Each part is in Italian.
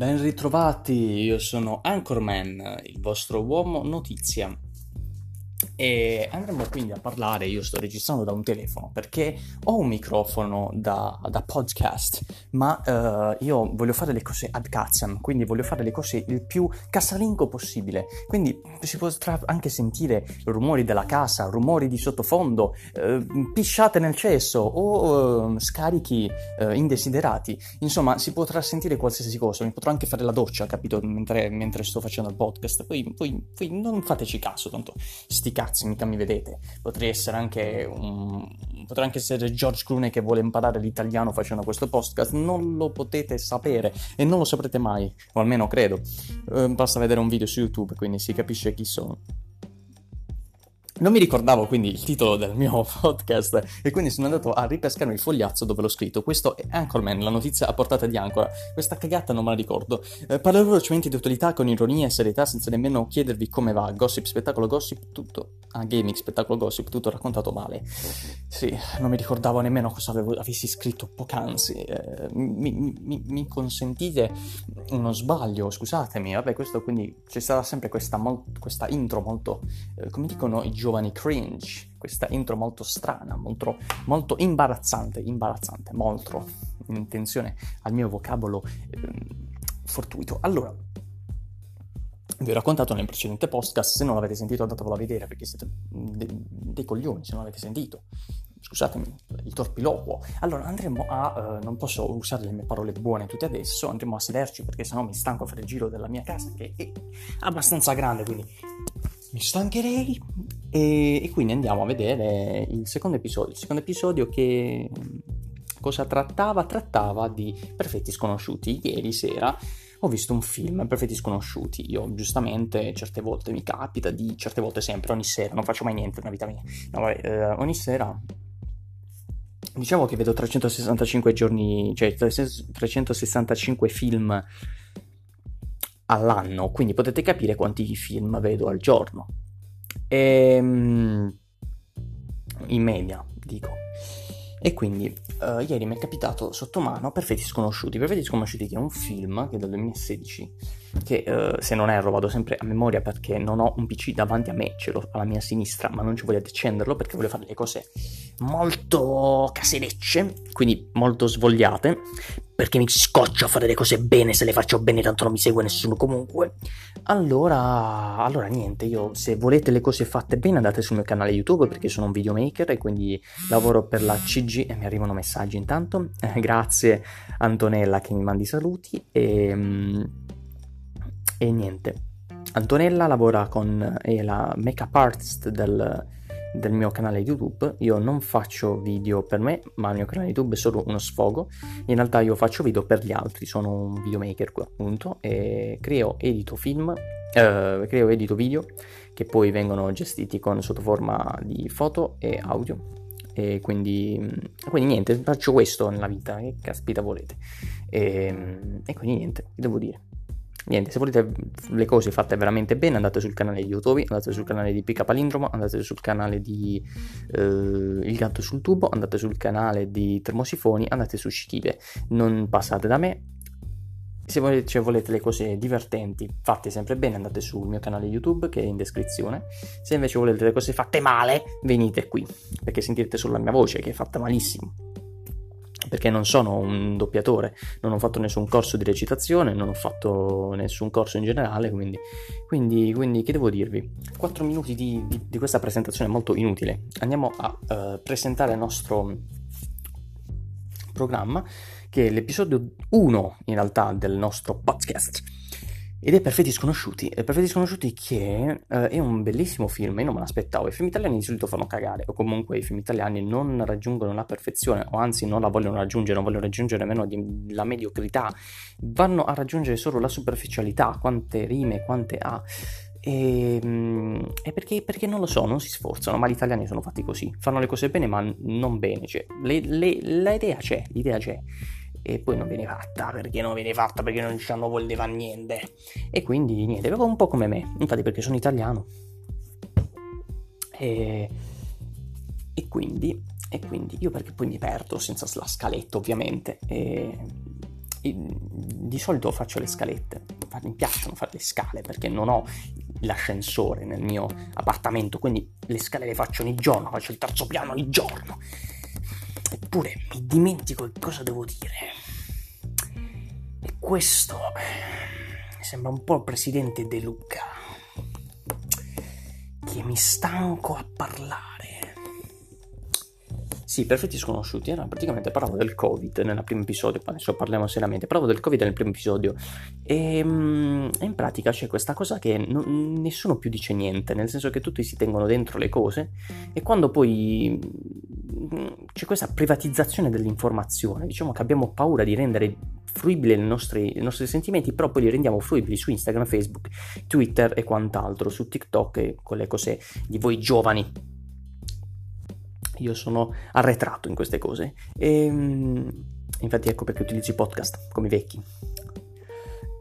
Ben ritrovati, io sono Anchorman, il vostro uomo notizia. E andremo quindi a parlare, io sto registrando da un telefono perché ho un microfono da, da podcast, ma uh, io voglio fare le cose ad cazziam, quindi voglio fare le cose il più casalingo possibile. Quindi si potrà anche sentire rumori della casa, rumori di sottofondo, uh, pisciate nel cesso o uh, scarichi indesiderati. Insomma, si potrà sentire qualsiasi cosa, mi potrò anche fare la doccia, capito, mentre, mentre sto facendo il podcast. Poi, poi, poi non fateci caso, tanto sti cazzi ragazzi, mica mi vedete. Potrei essere anche un... potrei anche essere George Clooney che vuole imparare l'italiano facendo questo podcast. Non lo potete sapere e non lo saprete mai, o almeno credo. Eh, basta vedere un video su YouTube, quindi si capisce chi sono. Non mi ricordavo quindi il titolo del mio podcast e quindi sono andato a ripescarmi il fogliazzo dove l'ho scritto. Questo è Anchorman, la notizia a portata di Ancora. Questa cagata non me la ricordo. Eh, parlerò velocemente di attualità con ironia e serietà senza nemmeno chiedervi come va. Gossip, spettacolo, gossip, tutto. Ah, gaming, spettacolo, gossip, tutto raccontato male. Sì, non mi ricordavo nemmeno cosa avevo, avessi scritto poc'anzi. Eh, mi, mi, mi, consentite uno sbaglio, scusatemi. Vabbè, questo quindi c'è stata sempre questa, mol- questa intro molto, eh, come dicono i giovani giovani cringe, questa intro molto strana, molto, molto imbarazzante, imbarazzante, molto in intenzione al mio vocabolo eh, fortuito. Allora, vi ho raccontato nel precedente podcast, se non l'avete sentito andatevelo a vedere perché siete dei, dei coglioni se non l'avete sentito. Scusatemi, il torpiloquo. Allora andremo a, uh, non posso usare le mie parole buone tutte adesso, andremo a sederci perché sennò mi stanco a fare il giro della mia casa che è abbastanza grande, quindi mi stancherei e, e, quindi andiamo a vedere il secondo episodio. Il secondo episodio che cosa trattava? Trattava di perfetti sconosciuti. Ieri sera ho visto un film, Perfetti sconosciuti. Io giustamente certe volte mi capita di, certe volte sempre, ogni sera, non faccio mai niente nella vita mia. No, vabbè, eh, ogni sera diciamo che vedo 365 giorni, cioè 365 film all'anno, quindi potete capire quanti film vedo al giorno. E, ehm, in media, dico. E quindi uh, ieri mi è capitato sotto mano Perfetti Sconosciuti. Perfetti Sconosciuti che è un film che è del 2016, che uh, se non erro vado sempre a memoria perché non ho un PC davanti a me, ce l'ho alla mia sinistra, ma non ci voglio accenderlo perché voglio fare le cose molto caserecce, quindi molto svogliate, perché mi scoccio a fare le cose bene, se le faccio bene tanto non mi segue nessuno comunque. Allora, allora niente, io se volete le cose fatte bene andate sul mio canale YouTube perché sono un videomaker e quindi lavoro per la CG e mi arrivano messaggi intanto. Eh, grazie Antonella che mi mandi saluti e, mm, e niente. Antonella lavora con è la make-up artist del del mio canale YouTube. Io non faccio video per me, ma il mio canale YouTube è solo uno sfogo. In realtà io faccio video per gli altri, sono un videomaker qui appunto e creo, edito film, eh, creo, edito video che poi vengono gestiti con sotto forma di foto e audio. E quindi, quindi niente, faccio questo nella vita, che caspita volete. E, e quindi niente, che devo dire niente, se volete le cose fatte veramente bene, andate sul canale di YouTube, andate sul canale di Pica Palindromo, andate sul canale di eh, Il gatto sul tubo, andate sul canale di Termosifoni, andate su Scichive. Non passate da me. Se volete, cioè, volete, le cose divertenti, fatte sempre bene, andate sul mio canale YouTube che è in descrizione. Se invece volete le cose fatte male, venite qui, perché sentirete solo la mia voce che è fatta malissimo perché non sono un doppiatore, non ho fatto nessun corso di recitazione, non ho fatto nessun corso in generale, quindi, quindi, quindi che devo dirvi? 4 minuti di, di, di, questa presentazione molto inutile. Andiamo a uh, presentare il nostro programma, che è l'episodio 1 in realtà del nostro podcast ed è Perfetti Sconosciuti. È Perfetti Sconosciuti che uh, è un bellissimo film, io non me l'aspettavo. I film italiani di solito fanno cagare, o comunque i film italiani non raggiungono la perfezione, o anzi non la vogliono raggiungere, non vogliono raggiungere nemmeno la mediocrità, vanno a raggiungere solo la superficialità, quante rime, quante ha. E, um, e perché, perché, non lo so, non si sforzano, ma gli italiani sono fatti così, fanno le cose bene ma non bene, cioè, le, le, l'idea c'è, l'idea c'è e poi non viene fatta. Perché non viene fatta? Perché non ci hanno fare niente. E quindi niente proprio un po' come me. Infatti perché sono italiano. E, e quindi e quindi io perché poi mi perdo senza la scaletta ovviamente. E, di solito faccio le scalette, mi piacciono fare le scale perché non ho l'ascensore nel mio appartamento, quindi le scale le faccio ogni giorno, faccio il terzo piano ogni giorno. Eppure mi dimentico che cosa devo dire. E questo sembra un po' il presidente De Luca, che mi stanco a parlare. Sì, perfetti sconosciuti. Era praticamente parlavo del Covid nel primo episodio. Adesso parliamo seriamente. Parlavo del Covid nel primo episodio. E, e in pratica c'è questa cosa che non, nessuno più dice niente, nel senso che tutti si tengono dentro le cose. E quando poi mm, c'è questa privatizzazione dell'informazione, diciamo che abbiamo paura di rendere fruibili i nostri, i nostri sentimenti, però poi li rendiamo fruibili su Instagram, Facebook, Twitter e quant'altro, su TikTok e quelle cose di voi giovani io sono arretrato in queste cose. E, ehm, infatti ecco perché utilizzo i podcast come vecchi.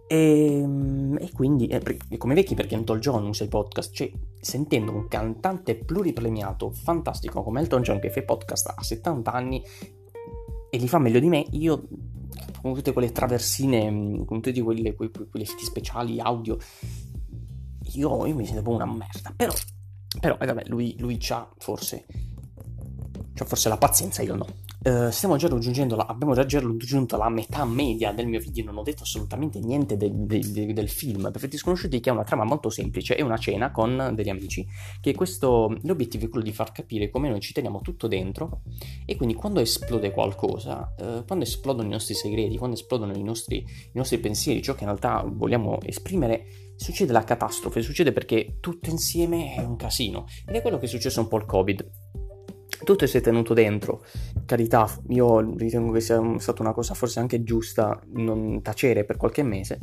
E, ehm, e quindi, eh, come vecchi perché Elton John usa i podcast, cioè sentendo un cantante pluripremiato fantastico come Elton John che fa i podcast a 70 anni e li fa meglio di me, io con tutte quelle traversine, con tutti quelli, quei, quegli effetti speciali, audio, io, io mi sento una merda. Però, però eh, vabbè, lui, lui ha forse cioè forse la pazienza io no. Uh, stiamo già raggiungendo la, abbiamo già raggiunto la metà media del mio video, non ho detto assolutamente niente de, de, de, del film. Perfetti Sconosciuti che è una trama molto semplice, è una cena con degli amici, che questo, l'obiettivo è quello di far capire come noi ci teniamo tutto dentro e quindi quando esplode qualcosa, uh, quando esplodono i nostri segreti, quando esplodono i nostri, i nostri pensieri, ciò che in realtà vogliamo esprimere, succede la catastrofe, succede perché tutto insieme è un casino. Ed è quello che è successo un po' al Covid tutto si è tenuto dentro. Carità, io ritengo che sia stata una cosa forse anche giusta non tacere per qualche mese.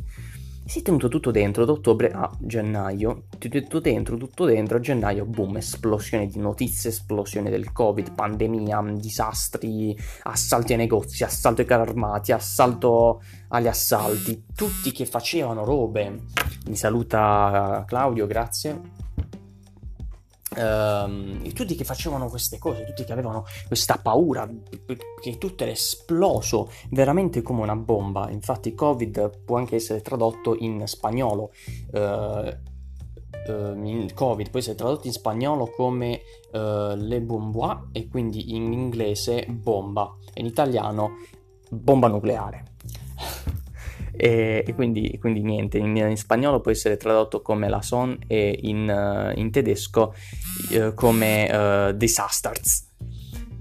Si è tenuto tutto dentro da ottobre a gennaio, tutto dentro, tutto dentro, a gennaio, boom, esplosione di notizie, esplosione del covid, pandemia, disastri, assalti ai negozi, assalto ai carri armati, assalto agli assalti, tutti che facevano robe. Mi saluta Claudio, grazie Uh, tutti che facevano queste cose, tutti che avevano questa paura, che tutto era esploso veramente come una bomba. Infatti, Covid può anche essere tradotto in spagnolo. Uh, uh, in Covid può essere tradotto in spagnolo come uh, le bombois e quindi in inglese bomba, e in italiano bomba nucleare. E, e quindi, quindi, niente, in, in, spagnolo può essere tradotto come la son e in, uh, in tedesco uh, come uh, disasters.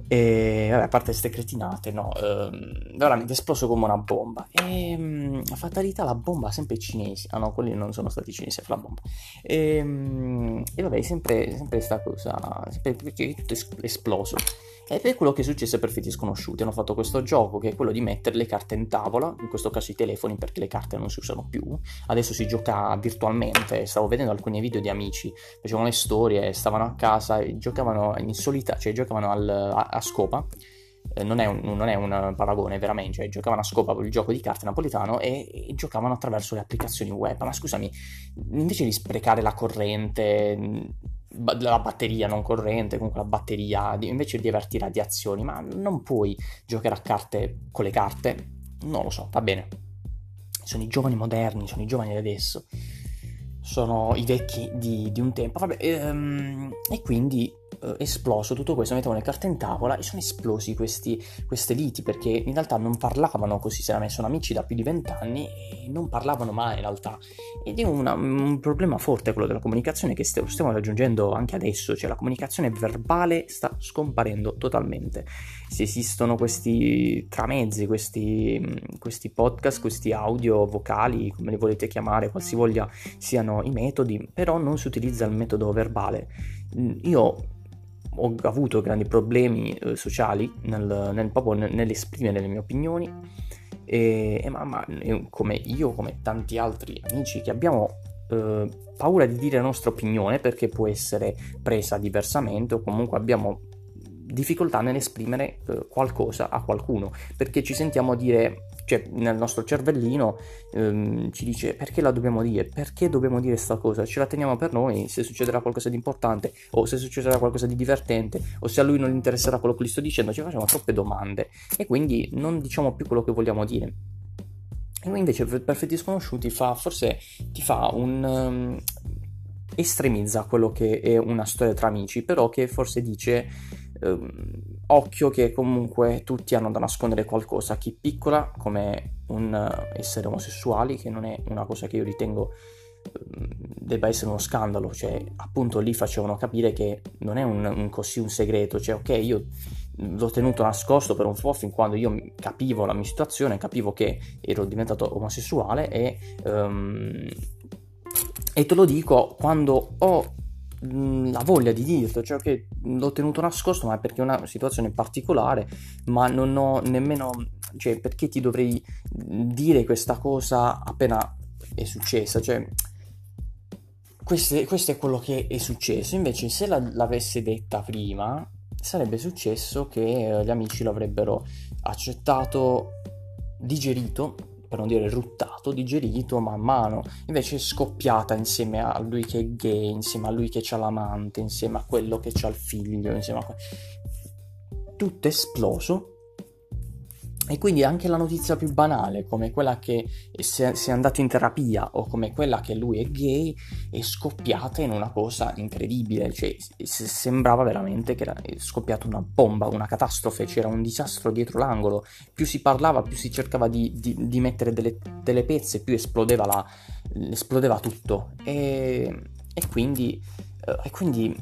E vabbè, a parte queste cretinate, no, ehm, veramente esploso come una bomba. E um, a fatalità la bomba sempre cinesi. Ah no, quelli non sono stati cinesi, è la bomba. E, um, e vabbè, sempre, sempre questa cosa, sempre tutto esploso. Ed è quello che è successo per Feti Sconosciuti. Hanno fatto questo gioco che è quello di mettere le carte in tavola, in questo caso i telefoni perché le carte non si usano più. Adesso si gioca virtualmente. Stavo vedendo alcuni video di amici, facevano le storie, stavano a casa giocavano in solitaria, cioè giocavano al, a, a, scopa. Eh, non, è un, non, è un, paragone veramente, cioè giocavano a scopa il gioco di carte napoletano e, e giocavano attraverso le applicazioni web. Ma scusami, invece di sprecare la corrente la batteria non corrente, comunque la batteria, invece di averti radiazioni, ma non puoi giocare a carte con le carte, non lo so, va bene. Sono i giovani moderni, sono i giovani di adesso, sono i vecchi di, di un tempo, vabbè, ehm, e quindi eh, esploso tutto questo, mettevano le carte in tavola e sono esplosi questi, queste liti perché in realtà non parlavano così seriamente, sono amici da più di vent'anni e non parlavano mai in realtà. Ed è una, un problema forte quello della comunicazione che stiamo raggiungendo anche adesso, cioè la comunicazione verbale sta scomparendo totalmente. Se esistono questi tramezzi, questi, questi podcast, questi audio vocali, come li volete chiamare, qualsivoglia siano i metodi, però non si utilizza il metodo verbale. Io ho avuto grandi problemi eh, sociali nel, nel, proprio nell'esprimere le mie opinioni. E, e ma, ma, come io, come tanti altri amici che abbiamo eh, paura di dire la nostra opinione perché può essere presa diversamente o comunque abbiamo difficoltà nell'esprimere eh, qualcosa a qualcuno. Perché ci sentiamo dire cioè nel nostro cervellino ehm, ci dice perché la dobbiamo dire, perché dobbiamo dire questa cosa, ce la teniamo per noi se succederà qualcosa di importante o se succederà qualcosa di divertente o se a lui non interesserà quello che gli sto dicendo, ci facciamo troppe domande. E quindi non diciamo più quello che vogliamo dire. invece per Perfetti Sconosciuti fa, forse ti fa un... Um, estremizza quello che è una storia tra amici, però che forse dice um, occhio che comunque tutti hanno da nascondere qualcosa, chi piccola come un uh, essere omosessuali, che non è una cosa che io ritengo um, debba essere uno scandalo, cioè appunto lì facevano capire che non è un, un così un segreto, cioè ok io l'ho tenuto nascosto per un po' fin quando io capivo la mia situazione, capivo che ero diventato omosessuale e, um, e te lo dico quando ho mm, la voglia di dirlo, cioè che l'ho tenuto nascosto, ma perché è una situazione particolare, ma non ho nemmeno, cioè perché ti dovrei dire questa cosa appena è successa, cioè questo, questo è quello che è successo, invece se la, l'avesse detta prima, sarebbe successo che eh, gli amici lo avrebbero accettato, digerito, per non dire ruttato, digerito man mano. Invece è scoppiata insieme a lui che è gay, insieme a lui che ha l'amante, insieme a quello che ha il figlio, insieme a... Tutto esploso e quindi anche la notizia più banale, come quella che si è andato in terapia o come quella che lui è gay, è scoppiata in una cosa incredibile. Cioè, sembrava veramente che era scoppiata una bomba, una catastrofe, c'era un disastro dietro l'angolo. Più si parlava, più si cercava di, di, di mettere delle, delle, pezze, più esplodeva, la, esplodeva tutto. E, e, quindi, eh, e quindi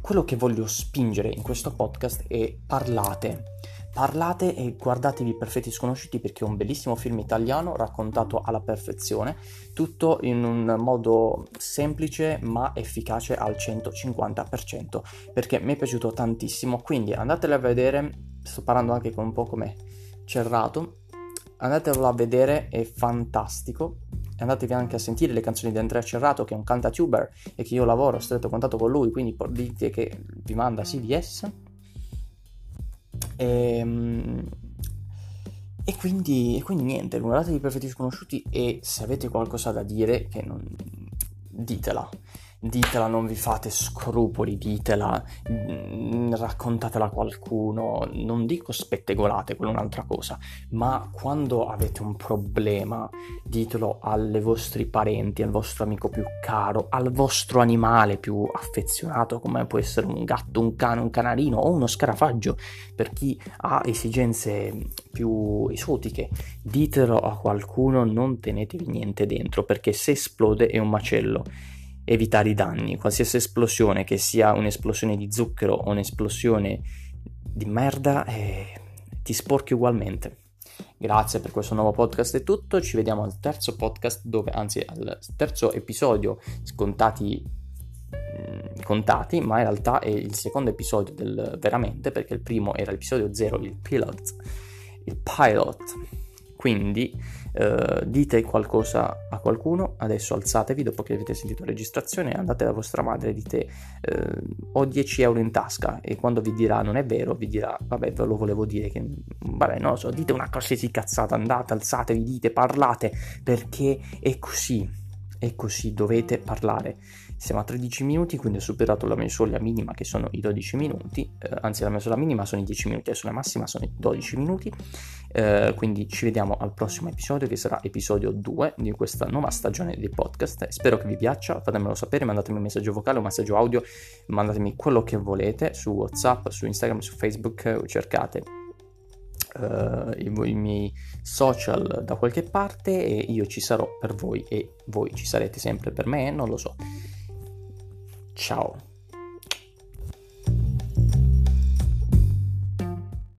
quello che voglio spingere in questo podcast è parlate Parlate e guardatevi Perfetti Sconosciuti perché è un bellissimo film italiano raccontato alla perfezione, tutto in un modo semplice ma efficace al 150%, perché mi è piaciuto tantissimo, quindi andatelo a vedere, sto parlando anche con un po' come Cerrato, andatelo a vedere, è fantastico, andatevi anche a sentire le canzoni di Andrea Cerrato che è un cantatuber e che io lavoro a stretto contatto con lui, quindi dite che vi manda CDS e, ehm, e, quindi, e quindi niente, guardate i perfetti sconosciuti e se avete qualcosa da dire, che non, ditela ditela, non vi fate scrupoli, ditela, mm, raccontatela a qualcuno, non dico spettegolate, quella è un'altra cosa, ma quando avete un problema, ditelo alle vostri parenti, al vostro amico più caro, al vostro animale più affezionato, come può essere un gatto, un cane, un canarino o uno scarafaggio, per chi ha esigenze più esotiche, ditelo a qualcuno, non tenetevi niente dentro, perché se esplode è un macello evitare i danni. Qualsiasi esplosione, che sia un'esplosione di zucchero o un'esplosione di merda, eh, ti sporchi ugualmente. Grazie per questo nuovo podcast è tutto, ci vediamo al terzo podcast dove, anzi al terzo episodio scontati mm, contati, ma in realtà è il secondo episodio del veramente perché il primo era l'episodio 0, il pilot. Il pilot. Quindi eh, dite qualcosa a qualcuno, adesso alzatevi dopo che avete sentito la registrazione, andate da vostra madre e dite eh, ho 10 euro in tasca e quando vi dirà non è vero, vi dirà vabbè ve lo volevo dire che vabbè non lo so, dite una qualsiasi cazzata, andate, alzatevi, dite, parlate perché è così, è così, dovete parlare. Siamo a 13 minuti, quindi ho superato la mia soglia minima che sono i 12 minuti, eh, anzi la mia soglia minima sono i 10 minuti, adesso la massima sono i 12 minuti, eh, quindi ci vediamo al prossimo episodio che sarà episodio 2 di questa nuova stagione di podcast. Spero che vi piaccia, fatemelo sapere, mandatemi un messaggio vocale, un messaggio audio, mandatemi quello che volete su WhatsApp, su Instagram, su Facebook, cercate Uh, i, i, miei social da qualche parte e io ci sarò per voi e voi ci sarete sempre per me, non lo so. Tchau.